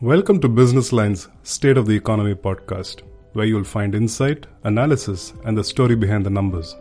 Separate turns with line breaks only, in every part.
Welcome to Business Line's State of the Economy podcast, where you'll find insight, analysis, and the story behind the numbers.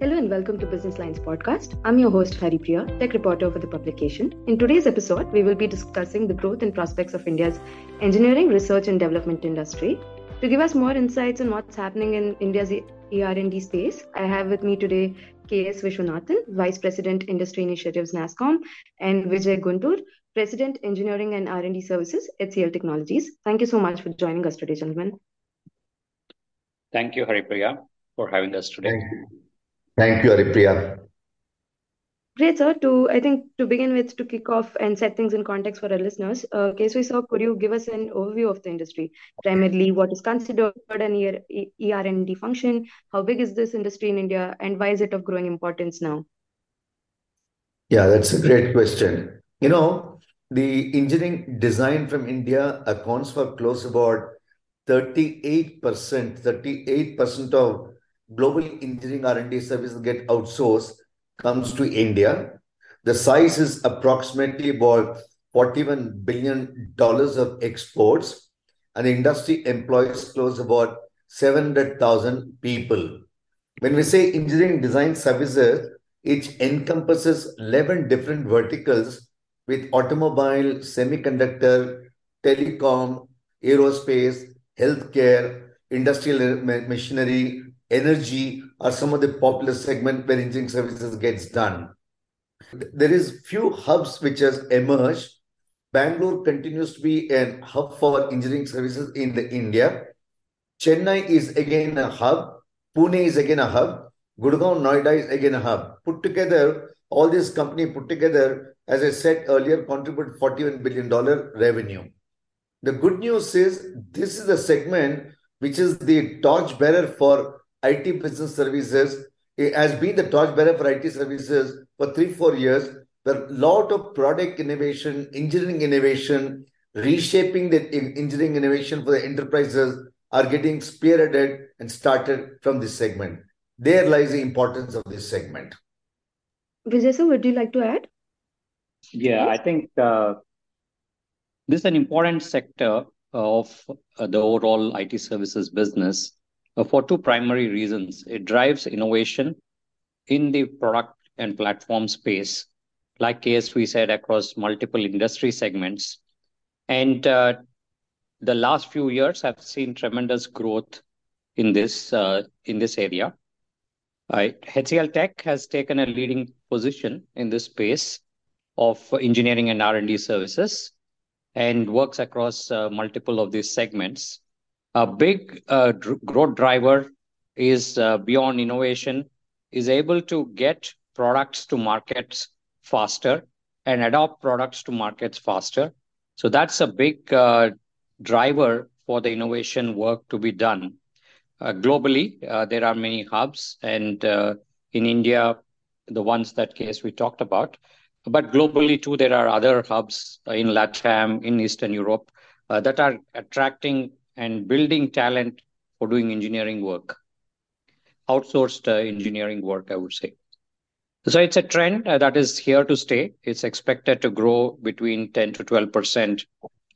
Hello and welcome to Business Lines podcast. I'm your host Haripriya, tech reporter for the publication. In today's episode, we will be discussing the growth and prospects of India's engineering, research, and development industry. To give us more insights on what's happening in India's ER&D space, I have with me today K.S. Viswanathan, Vice President Industry Initiatives NASSCOM, and Vijay Guntur, President Engineering and R&D Services HCL Technologies. Thank you so much for joining us today, gentlemen.
Thank you, Haripriya, for having us today.
Thank you, Thank you Haripriya.
Great, sir. To I think to begin with, to kick off and set things in context for our listeners, uh, KSV sir, could you give us an overview of the industry? Primarily, what is considered an ER&D function? How big is this industry in India, and why is it of growing importance now?
Yeah, that's a great question. You know, the engineering design from India accounts for close about 38%, 38% of global engineering R&D services get outsourced comes to India. The size is approximately about $41 billion of exports, and the industry employs close about 700,000 people. When we say engineering design services, it encompasses 11 different verticals with automobile, semiconductor, telecom, aerospace, healthcare, industrial machinery, energy are some of the popular segment where engineering services gets done. There is few hubs which has emerged. Bangalore continues to be a hub for engineering services in the India. Chennai is again a hub. Pune is again a hub. Gurgaon, Noida is again a hub. Put together, all these company put together, as I said earlier, contribute $41 billion revenue. The good news is this is the segment which is the torchbearer for IT business services it has been the torchbearer for IT services for three, four years. There a lot of product innovation, engineering innovation, reshaping the engineering innovation for the enterprises are getting spearheaded and started from this segment. There lies the importance of this segment.
Vijay, sir, would you like to add?
Yeah, I think uh, this is an important sector of uh, the overall IT services business for two primary reasons. It drives innovation in the product and platform space, like KSV said, across multiple industry segments. And uh, the last few years have seen tremendous growth in this uh, in this area. Uh, HCL Tech has taken a leading position in this space of engineering and R&D services and works across uh, multiple of these segments. A big uh, growth driver is uh, beyond innovation, is able to get products to markets faster and adopt products to markets faster. So that's a big uh, driver for the innovation work to be done. Globally, there are many hubs, and in India, the ones that KSV talked about. But globally, too, there are other hubs in LATAM, in Eastern Europe, that are attracting and building talent for doing engineering work, outsourced uh, engineering work, I would say. So it's a trend uh, that is here to stay. It's expected to grow between 10 to 12%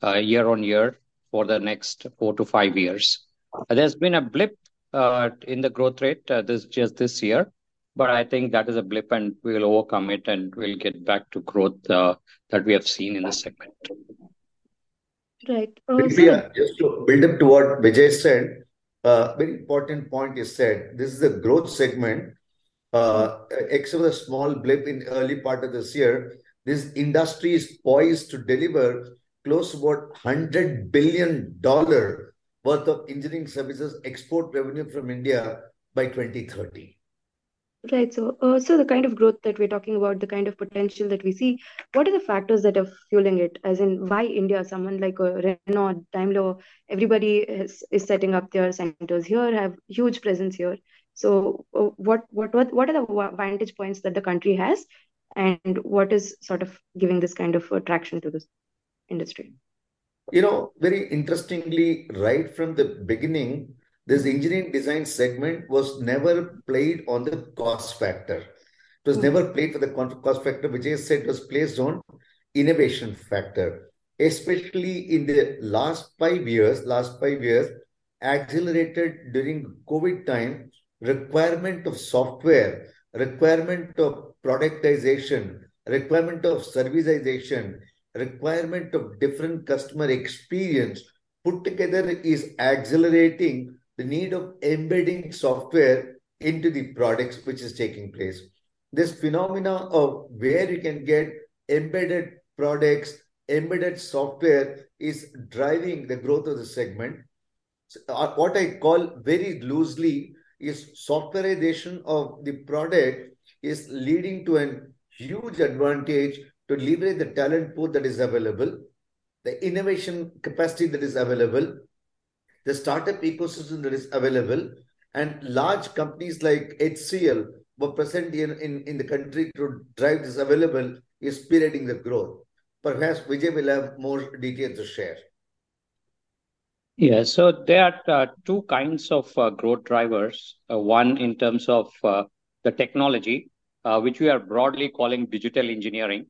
uh, year on year for the next four to five years. Uh, there's been a blip uh, in the growth rate uh, this just this year, but I think that is a blip and we'll overcome it and we'll get back to growth that we have seen in the segment.
Right.
Uh, just to build up to what Vijay said, uh, very important point is said. This is a growth segment. Uh, except for the small blip in early part of this year, this industry is poised to deliver close to about $100 billion worth of engineering services export revenue from India by 2030.
Right. So, uh, so the kind of growth that we're talking about, the kind of potential that we see, what are the factors that are fueling it? As in, why India? Someone like a uh, Renault, Daimler, everybody is, is setting up their centers here, have huge presence here. So, uh, what what what what are the vantage points that the country has, and what is sort of giving this kind of attraction to this industry?
You know, very interestingly, right from the beginning, this engineering design segment was never played on the cost factor. It was mm. never played for the cost factor, which I said was placed on innovation factor. Especially in the last five years, last five years, accelerated during COVID time, requirement of software, requirement of productization, requirement of serviceization, requirement of different customer experience put together is accelerating the need of embedding software into the products which is taking place. This phenomena of where you can get embedded products, embedded software is driving the growth of the segment. So, uh, what I call very loosely is softwareization of the product is leading to a huge advantage to leverage the talent pool that is available, the innovation capacity that is available, the startup ecosystem that is available, and large companies like HCL were present in, in, in the country to drive this available is spearheading the growth. Perhaps Vijay will have more details to share.
Yeah, so there are uh, two kinds of uh, growth drivers. Uh, one in terms of uh, the technology, uh, which we are broadly calling digital engineering.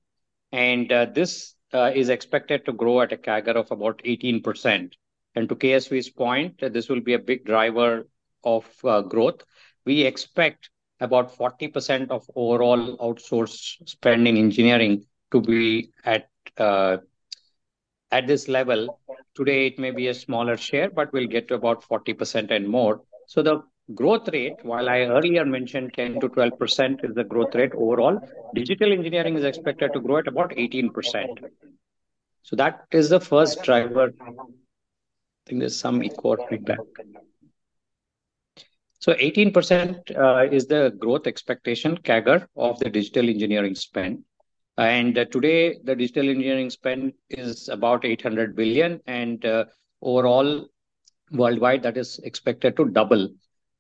And uh, this is expected to grow at a CAGR of about 18%. And to KSV's point, uh, this will be a big driver of uh, growth. We expect about 40% of overall outsourced spend in engineering to be at uh, at this level. Today, it may be a smaller share, but we'll get to about 40% and more. So the growth rate, while I earlier mentioned 10 to 12% is the growth rate overall, digital engineering is expected to grow at about 18%. So that is the first driver. I think there's some echo feedback. So 18% uh, is the growth expectation CAGR of the digital engineering spend. And uh, today, the digital engineering spend is about 800 billion, and uh, overall, worldwide, that is expected to double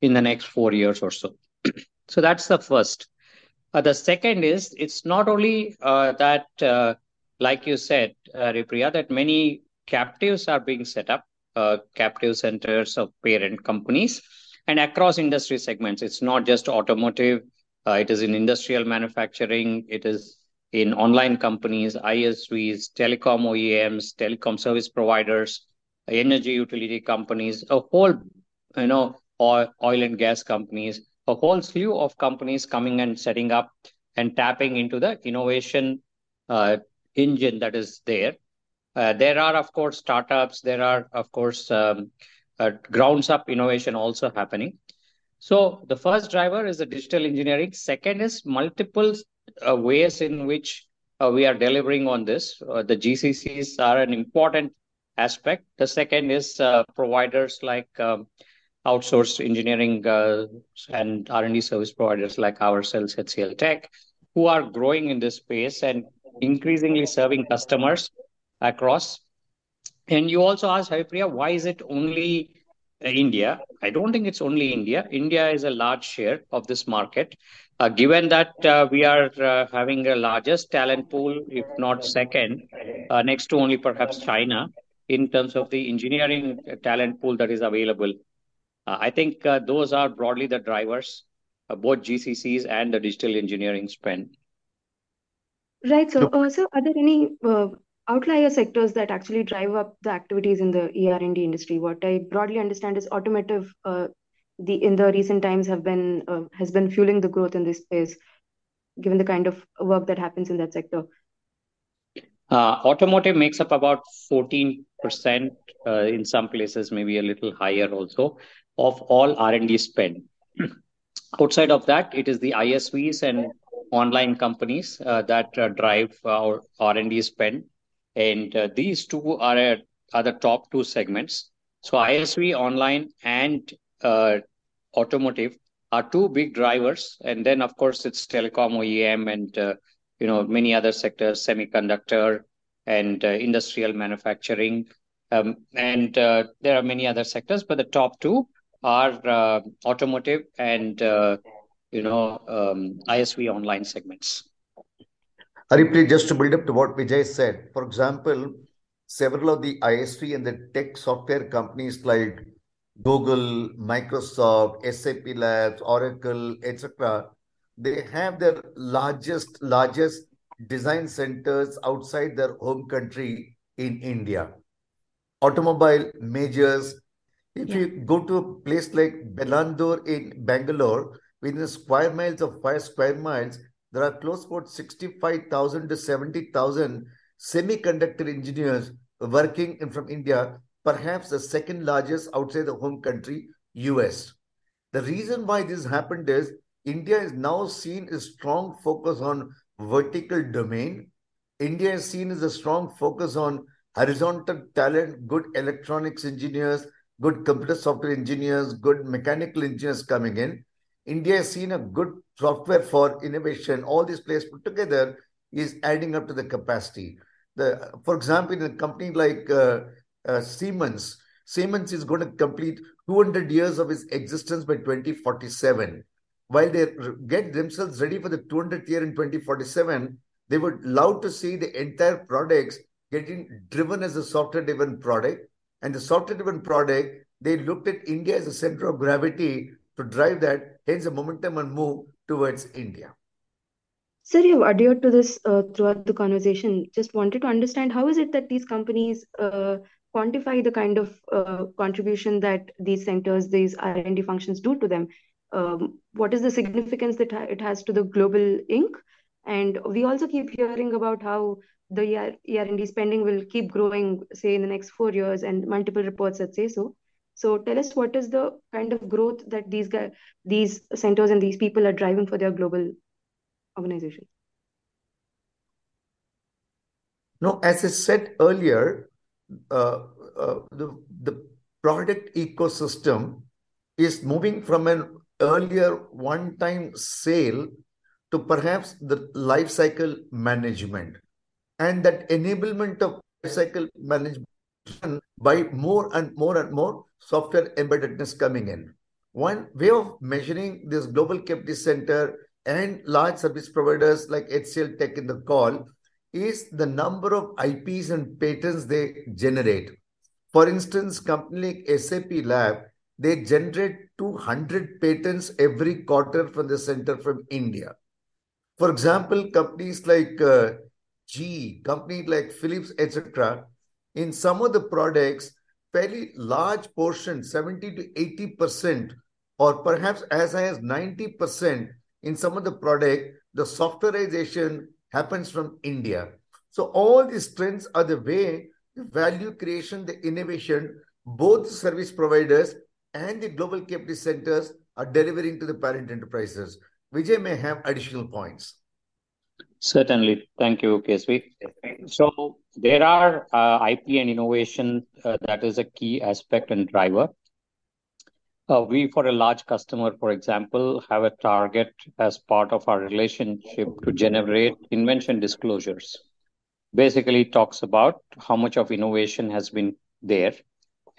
in the next four years or so. so that's the first. Uh, the second is it's not only uh, that, uh, like you said, Haripriya, that many captives are being set up, uh, captive centers of parent companies, and across industry segments. It's not just automotive. uh, it is in industrial manufacturing. It is in online companies, ISVs, telecom OEMs, telecom service providers, energy utility companies, a whole, you know, oil, oil and gas companies, a whole slew of companies coming and setting up and tapping into the innovation uh, engine that is there. Uh, there are, of course, startups. There are, of course, um, uh, grounds up innovation also happening. So the first driver is the digital engineering. Second is multiple uh, ways in which uh, we are delivering on this. Uh, the GCCs are an important aspect. The second is providers like um, outsourced engineering and R&D service providers like ourselves, HCL Tech, who are growing in this space and increasingly serving customers across. And you also asked, Haripriya, why is it only India? I don't think it's only India. India is a large share of this market. Uh, given that uh, we are uh, having the largest talent pool, if not second, uh, next to only perhaps China, in terms of the engineering talent pool that is available, uh, I think uh, those are broadly the drivers, both GCCs and the digital engineering spend.
Right. So, so are there any outlier sectors that actually drive up the activities in the ER&D industry? What I broadly understand is automotive the in the recent times have been uh, has been fueling the growth in this space, given the kind of work that happens in that sector?
Uh, automotive makes up about 14% uh, in some places, maybe a little higher also, of all R&D spend. Outside of that, it is the ISVs and online companies uh, that uh, drive our R&D spend. And uh, these two are, are the top two segments. So ISV, online, and uh, automotive are two big drivers. And then, of course, it's telecom OEM and, uh, you know, many other sectors, semiconductor and uh, industrial manufacturing. Um, and uh, there are many other sectors, but the top two are uh, automotive and, uh, you know, um, ISV online segments.
Haripriya, just to build up to what Vijay said, for example, several of the ISV and the tech software companies like Google, Microsoft, SAP Labs, Oracle, etc., they have their largest, largest design centers outside their home country in India. Automobile majors. If yeah. you go to a place like Bellandur in Bangalore, within square miles of five square miles, there are close about 65,000 to 70,000 semiconductor engineers working in, from India, perhaps the second largest outside the home country, US. The reason why this happened is India is now seen a strong focus on vertical domain. India is seen as a strong focus on horizontal talent, good electronics engineers, good computer software engineers, good mechanical engineers coming in. India has seen a good software for innovation. All these players put together is adding up to the capacity. The, for example, in a company like uh, uh, Siemens, Siemens is going to complete 200 years of its existence by 2047 while they get themselves ready for the 200th year in 2047, they would love to see the entire products getting driven as a software driven product. And the software driven product, they looked at India as a center of gravity to drive that, hence the momentum and move towards India.
Sir, you have adhered to this uh, throughout the conversation. Just wanted to understand how is it that these companies uh, quantify the kind of uh, contribution that these centers, these R&D functions do to them? um, what is the significance that it has to the global Inc. And we also keep hearing about how the ER&D spending will keep growing, say, in the next four years, and multiple reports that say so. So tell us what is the kind of growth that these guys, these centers and these people are driving for their global organization.
No, as I said earlier, uh, uh, the, the product ecosystem is moving from an earlier one-time sale to perhaps the life cycle management and that enablement of life cycle management by more and more and more software embeddedness coming in. One way of measuring this global capacity center and large service providers like HCL Tech in the call is the number of IPs and patents they generate. For instance, company like SAP Lab they generate 200 patents every quarter from the center from India. For example, companies like uh, GE, companies like Philips, etc., in some of the products, fairly large portion, 70 to 80 percent, or perhaps as high as 90 percent, in some of the product, the softwareization happens from India. So all these trends are the way the value creation, the innovation, both service providers and the global capacity centers are delivering to the parent enterprises. Vijay may have additional points.
Certainly. Thank you, KSV. So there are uh, IP and innovation uh, that is a key aspect and driver. Uh, we, for a large customer, for example, have a target as part of our relationship to generate invention disclosures. Basically, talks about how much of innovation has been there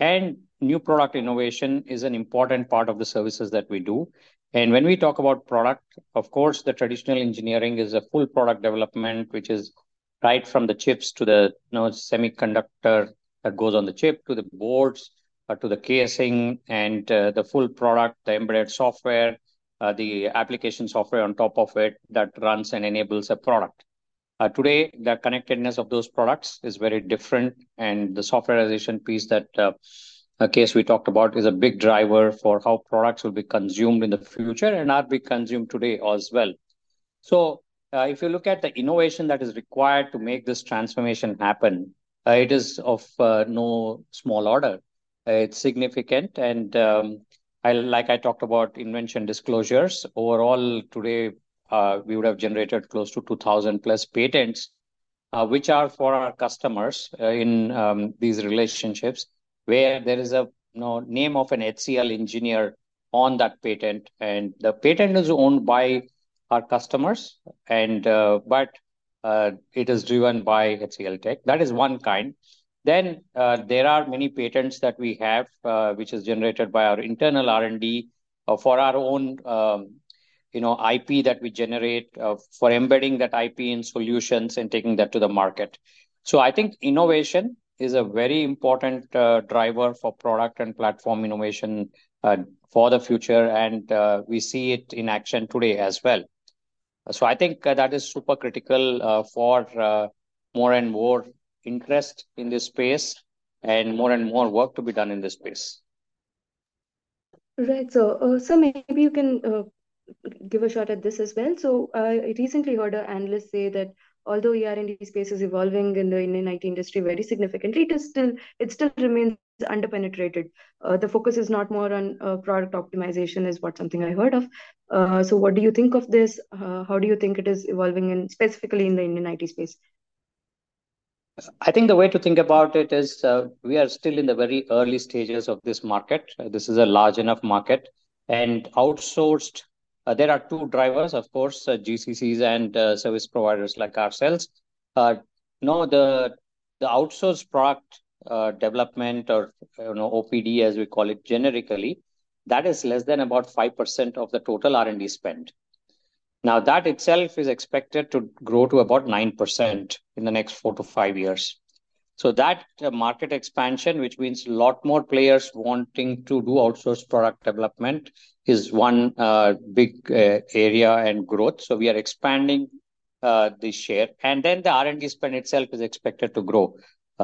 and new product innovation is an important part of the services that we do. And when we talk about product, of course, the traditional engineering is a full product development, which is right from the chips to the semiconductor that goes on the chip to the boards uh, to the casing and uh, the full product, the embedded software, uh, the application software on top of it that runs and enables a product. Today, the connectedness of those products is very different, and the softwareization piece that KSV talked about is a big driver for how products will be consumed in the future and are being consumed today as well. So, uh, if you look at the innovation that is required to make this transformation happen, uh, it is of uh, no small order. it's significant, and um, I, like I talked about invention disclosures. Overall, today uh, we would have generated close to 2,000 plus patents, uh, which are for our customers uh, in um, these relationships, where there is a you know, name of an HCL engineer on that patent, and the patent is owned by our customers, and uh, but uh, it is driven by HCL Tech. That is one kind. Then uh, there are many patents that we have, which is generated by our internal R&D for our own um, you know IP that we generate uh, for embedding that IP in solutions and taking that to the market. So I think innovation is a very important uh, driver for product and platform innovation uh, for the future, and uh, we see it in action today as well. So I think that is super critical for more and more interest in this space and more and more work to be done in this space.
Right. So, so maybe you can give a shot at this as well. So, I recently heard an analyst say that although ER&D space is evolving in the Indian IT industry very significantly, it is still it still remains underpenetrated. Uh, the focus is not more on uh, product optimization, is what something I heard of. Uh, so, what do you think of this? Uh, how do you think it is evolving, in specifically in the Indian IT space?
I think the way to think about it is uh, we are still in the very early stages of this market. Uh, this is a large enough market, and outsourced. Uh, there are two drivers, of course, uh, GCCs and uh, service providers like ourselves. No, the the outsourced product development or you know OPD as we call it generically, that is less than about five percent of the total R and D spend. Now, that itself is expected to grow to about 9% in the next four to five years. So that uh, market expansion, which means a lot more players wanting to do outsourced product development, is one uh, big uh, area and growth. So we are expanding the share, and then the R&D spend itself is expected to grow.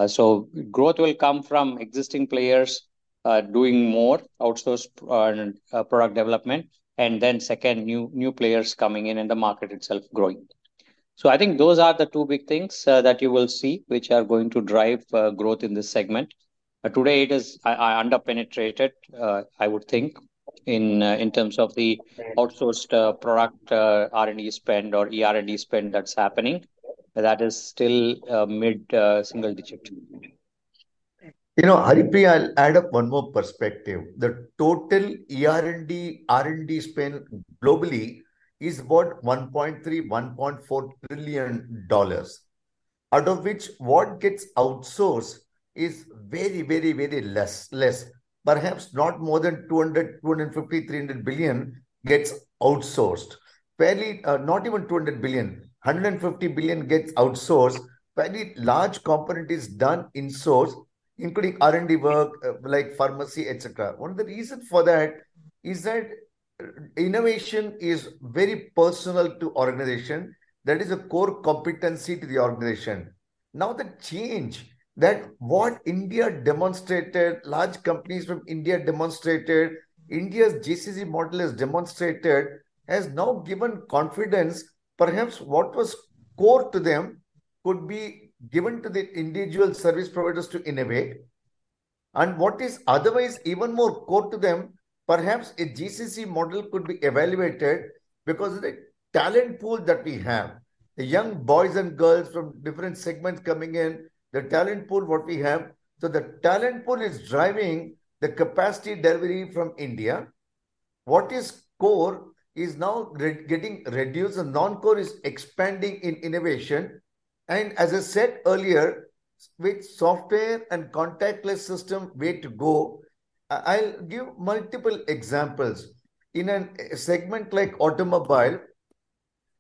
So growth will come from existing players doing more outsourced product development, and then second new new players coming in and the market itself growing so i think those are the two big things uh, that you will see which are going to drive uh, growth in this segment. Uh, today it is I, I would think in in terms of the outsourced product r&d spend or er&d spend that's happening. That is still mid single digit.
You know, Haripriya, I'll add up one more perspective. The total ER&D, R&D spend globally is about 1.3, 1.4 trillion dollars. Out of which what gets outsourced is very, very, very less, less. Perhaps not more than 200, 250, 300 billion gets outsourced. Fairly, uh, not even 200 billion, 150 billion gets outsourced. Fairly large component is done in source including R&D work uh, like pharmacy, etc. One of the reasons for that is that innovation is very personal to organization. That is a core competency to the organization. Now the change that what India demonstrated, large companies from India demonstrated, India's GCC model has demonstrated, has now given confidence. Perhaps what was core to them could be given to the individual service providers to innovate. And what is otherwise even more core to them, perhaps a GCC model could be evaluated because of the talent pool that we have. The young boys and girls from different segments coming in, the talent pool what we have. So the talent pool is driving the capacity delivery from India. What is core is now re getting reduced and non-core is expanding in innovation and as I said earlier, with software and contactless system way to go, I'll give multiple examples. In a segment like automobile,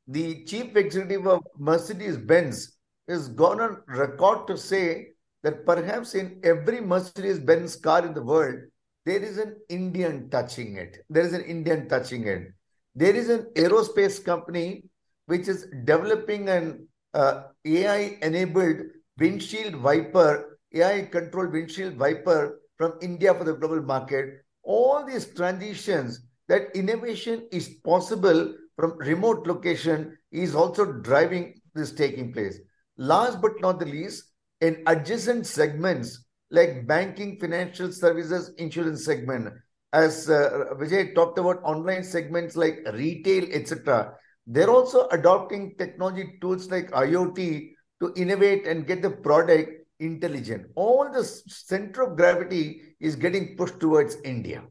the chief executive of Mercedes-Benz has gone on record to say that perhaps in every Mercedes-Benz car in the world, there is an Indian touching it. There is an Indian touching it. There is an aerospace company which is developing an uh, AI enabled windshield wiper, AI controlled windshield wiper from India for the global market. All these transitions that innovation is possible from remote location is also driving this taking place. Last but not the least, in adjacent segments like banking, financial services, insurance segment, as uh, Vijay talked about online segments like retail, etc. They're also adopting technology tools like IoT to innovate and get the product intelligent. All the center of gravity is getting pushed towards India.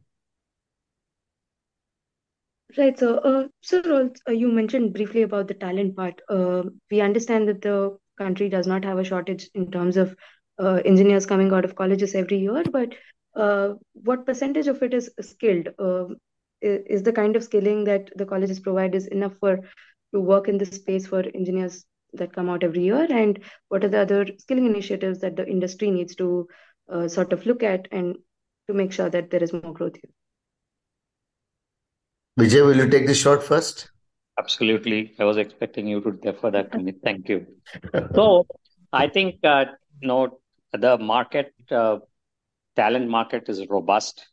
Right. So, uh, sir, uh, you mentioned briefly about the talent part. Uh, we understand that the country does not have a shortage in terms of uh, engineers coming out of colleges every year, but uh, what percentage of it is skilled? Uh, is the kind of skilling that the colleges provide is enough for to work in this space for engineers that come out every year and what are the other skilling initiatives that the industry needs to uh, sort of look at and to make sure that there is more growth here
vijay will you take this shot first
Absolutely. I was expecting you to defer that to me. Thank you. So I think uh, you know the market uh, talent market is robust.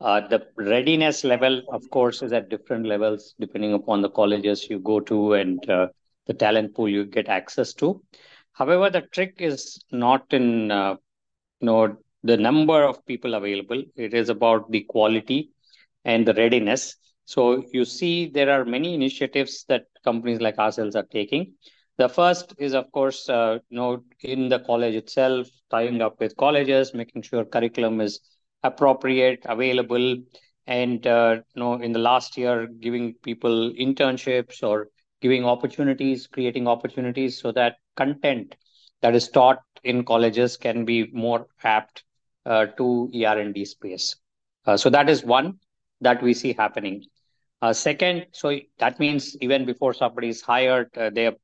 Uh, the readiness level, of course, is at different levels depending upon the colleges you go to and uh, the talent pool you get access to. However, the trick is not in uh, you know the number of people available. It is about the quality and the readiness. So you see, there are many initiatives that companies like ourselves are taking. The first is, of course, uh, you know, in the college itself, tying up with colleges, making sure curriculum is appropriate, available, and uh, you know, in the last year, giving people internships or giving opportunities, creating opportunities so that content that is taught in colleges can be more apt uh, to ER&D space. Uh, so that is one that we see happening. Uh, second, so that means even before somebody is hired, uh, they're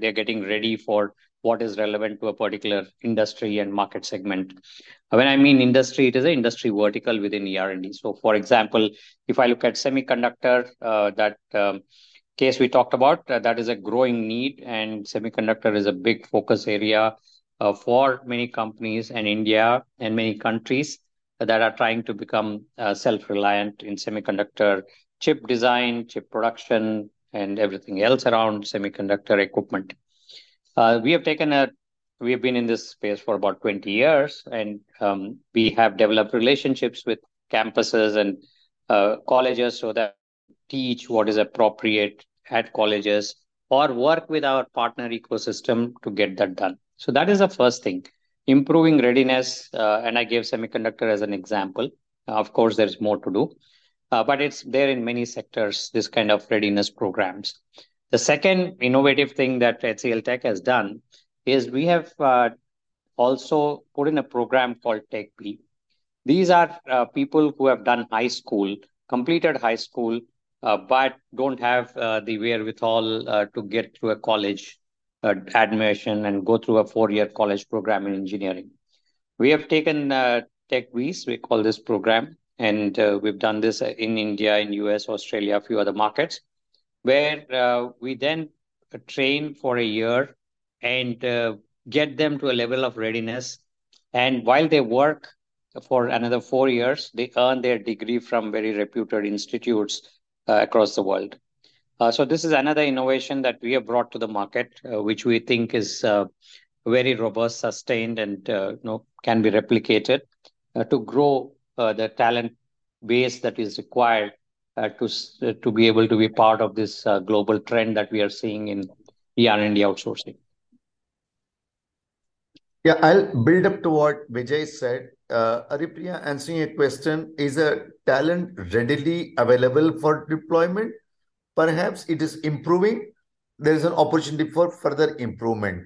they're getting ready for what is relevant to a particular industry and market segment. When I mean industry, it is an industry vertical within ER&D. So, for example, if I look at semiconductor, uh, that um, KSV talked about, uh, that is a growing need, and semiconductor is a big focus area uh, for many companies and India and many countries that are trying to become uh, self-reliant in semiconductor chip design, chip production, and everything else around semiconductor equipment. We have taken a we have been in this space for about 20 years, and um, we have developed relationships with campuses and colleges so that teach what is appropriate at colleges or work with our partner ecosystem to get that done. So that is the first thing. Improving readiness, uh, and I gave semiconductor as an example. Of course, there's more to do, uh, but it's there in many sectors, this kind of readiness programs. The second innovative thing that HCL Tech has done is we have uh, also put in a program called TechBee. These are uh, people who have done high school, completed high school, but don't have the wherewithal to get through a college admission and go through a four-year college program in engineering. We have taken uh, TechBees, we call this program, and uh, we've done this in India, in US, Australia, a few other markets, where uh, we then train for a year and uh, get them to a level of readiness. And while they work for another four years, they earn their degree from very reputed institutes uh, Uh, across the world. Uh, so this is another innovation that we have brought to the market, uh, which we think is uh, very robust, sustained, and uh, can be replicated uh, to grow the talent base that is required to to be able to be part of this global trend that we are seeing in ER&D outsourcing.
Yeah, I'll build up to what Vijay said. Uh, Haripriya, answering a question, is a talent readily available for deployment? perhaps it is improving. There is an opportunity for further improvement.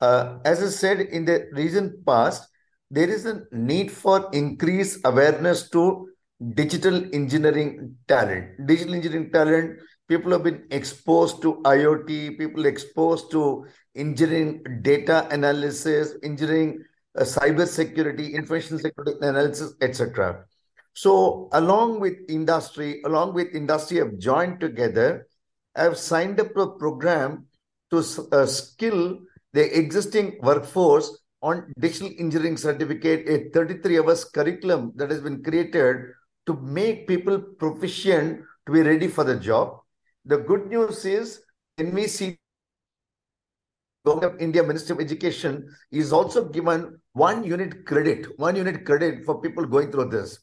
Uh, as I said in the recent past, there is a need for increased awareness to digital engineering talent. Digital engineering talent, people have been exposed to IoT, people exposed to engineering data analysis, engineering uh, cyber security, information security analysis, etc. So along with industry, along with industry have joined together, have signed up a program to uh, skill the existing workforce on digital engineering certificate, a 33 hours curriculum that has been created to make people proficient to be ready for the job. The good news is NVC India Ministry of Education is also given one unit credit, one unit credit for people going through this.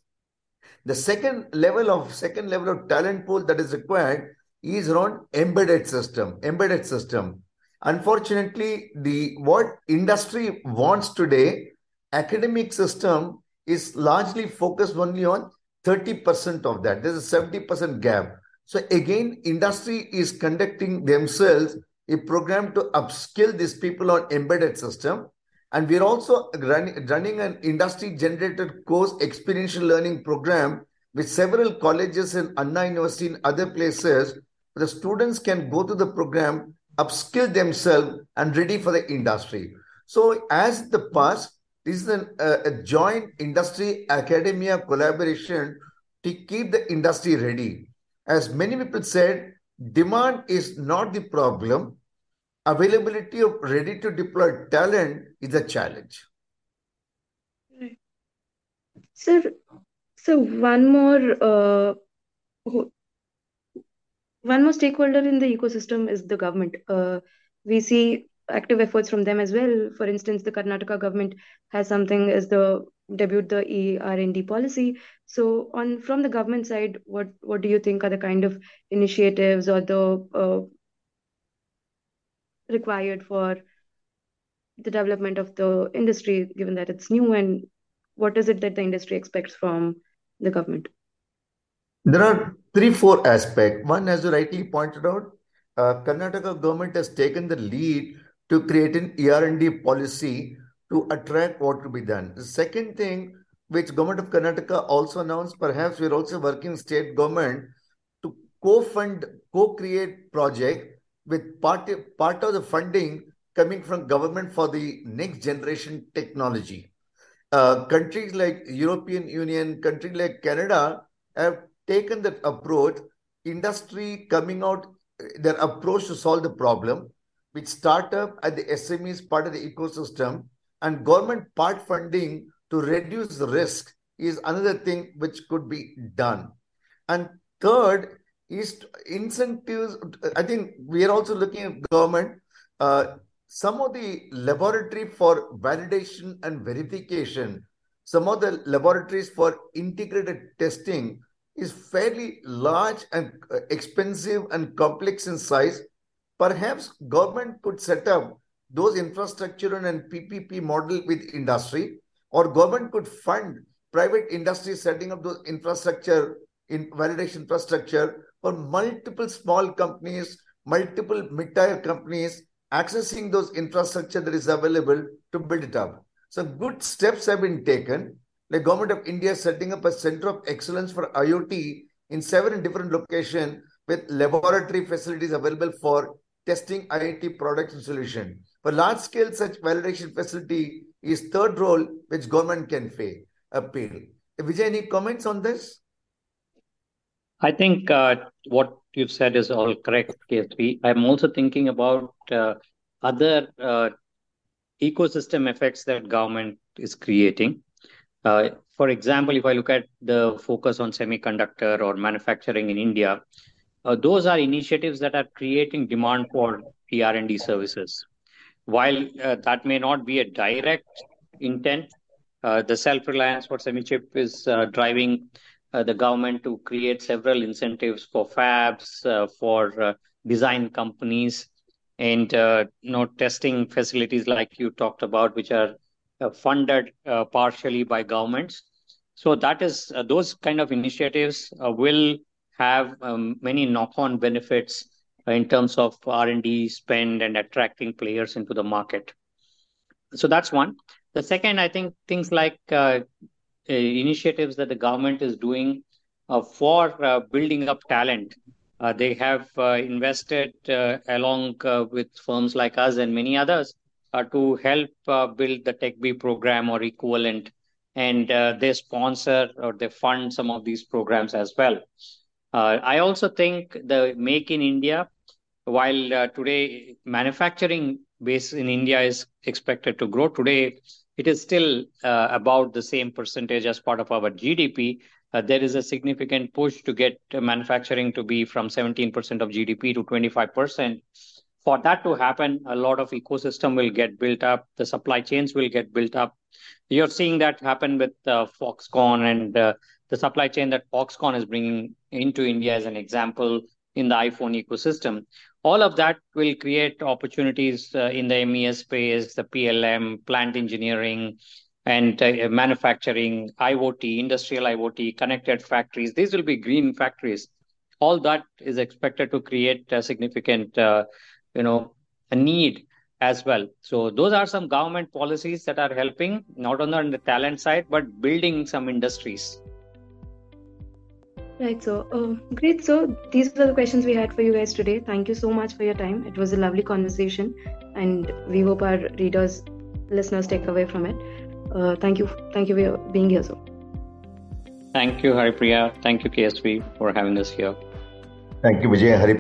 The second level of second level of talent pool that is required is around embedded system. Embedded system. Unfortunately, the what industry wants today, academic system is largely focused only on 30% of that. There's a 70% gap. So again, industry is conducting themselves a program to upskill these people on embedded system. And we're also run, running an industry generated course experiential learning program with several colleges in Anna University and other places. The students can go to the program, upskill themselves, and ready for the industry. So, as the past, this is an, uh, a joint industry academia collaboration to keep the industry ready. As many people said, demand is not the problem. Availability of ready to deploy talent is a challenge.
Right. Sir, so one more uh, one more stakeholder in the ecosystem is the government. Uh, we see active efforts from them as well. For instance, the Karnataka government has something as the debut the ER&D policy. So, on from the government side, what what do you think are the kind of initiatives or the uh, required for the development of the industry, given that it's new, and what is it that the industry expects from the government?
There are three, four aspects. One, as you rightly pointed out, uh, Karnataka government has taken the lead to create an ER&D policy to attract what to be done. The second thing, which government of Karnataka also announced, perhaps we're also working state government to co-fund, co-create project with part, part of the funding coming from government for the next generation technology. Uh, countries like European Union, countries like Canada have taken that approach. Industry coming out, their approach to solve the problem with startup at the SMEs part of the ecosystem and government part funding to reduce risk is another thing which could be done. And third is incentives. I think we are also looking at government. Uh, some of the laboratory for validation and verification, some of the laboratories for integrated testing is fairly large and uh, expensive and complex in size Perhaps government could set up those infrastructure and PPP model with industry, or government could fund private industry setting up those infrastructure in validation infrastructure for multiple small companies, multiple mid-tier companies accessing those infrastructure that is available to build it up. So good steps have been taken. The government of India is setting up a center of excellence for IoT in seven different locations with laboratory facilities available for testing IoT products and solution. For large scale, such validation facility is third role which government can pay, appeal. Vijay, any comments on this?
I think uh, what you've said is all correct, KSV. I'm also thinking about uh, other uh, ecosystem effects that government is creating. Uh, for example, if I look at the focus on semiconductor or manufacturing in India, uh, those are initiatives that are creating demand for ER&D services. While uh, that may not be a direct intent, uh, the self-reliance for semi-chip is uh, driving uh, the government to create several incentives for fabs, uh, for design companies, and testing facilities like you talked about, which are funded partially by governments. So that is those kind of initiatives will have um, many knock-on benefits in terms of R&D spend and attracting players into the market. So that's one. The second, I think things like uh, uh initiatives that the government is doing uh, for uh, building up talent. Uh, they have uh, invested along with firms like us and many others to help build the TechBee program or equivalent, and they sponsor or they fund some of these programs as well. Uh, I also think the Make in India, while uh, today manufacturing base in India is expected to grow, today it is still uh, about the same percentage as part of our GDP. Uh, there is a significant push to get manufacturing to be from 17% of GDP to 25%. For that to happen, a lot of ecosystem will get built up. The supply chains will get built up. You're seeing that happen with uh, Foxconn and uh, the supply chain that Foxconn is bringing into India as an example in the iPhone ecosystem. All of that will create opportunities uh, in the MES space, the PLM, plant engineering, and uh, manufacturing, IoT, industrial IoT, connected factories. These will be green factories. All that is expected to create a significant, uh, you know, a need as well. So those are some government policies that are helping not only on the talent side but building some industries.
Right, so uh, great. So these are the questions we had for you guys today. Thank you so much for your time. It was a lovely conversation, and we hope our readers, listeners, take away from it. Uh, thank you, thank you for being here. So,
thank you, Haripriya. Thank you, KSV, for having us here.
Thank you, Vijay. Hari.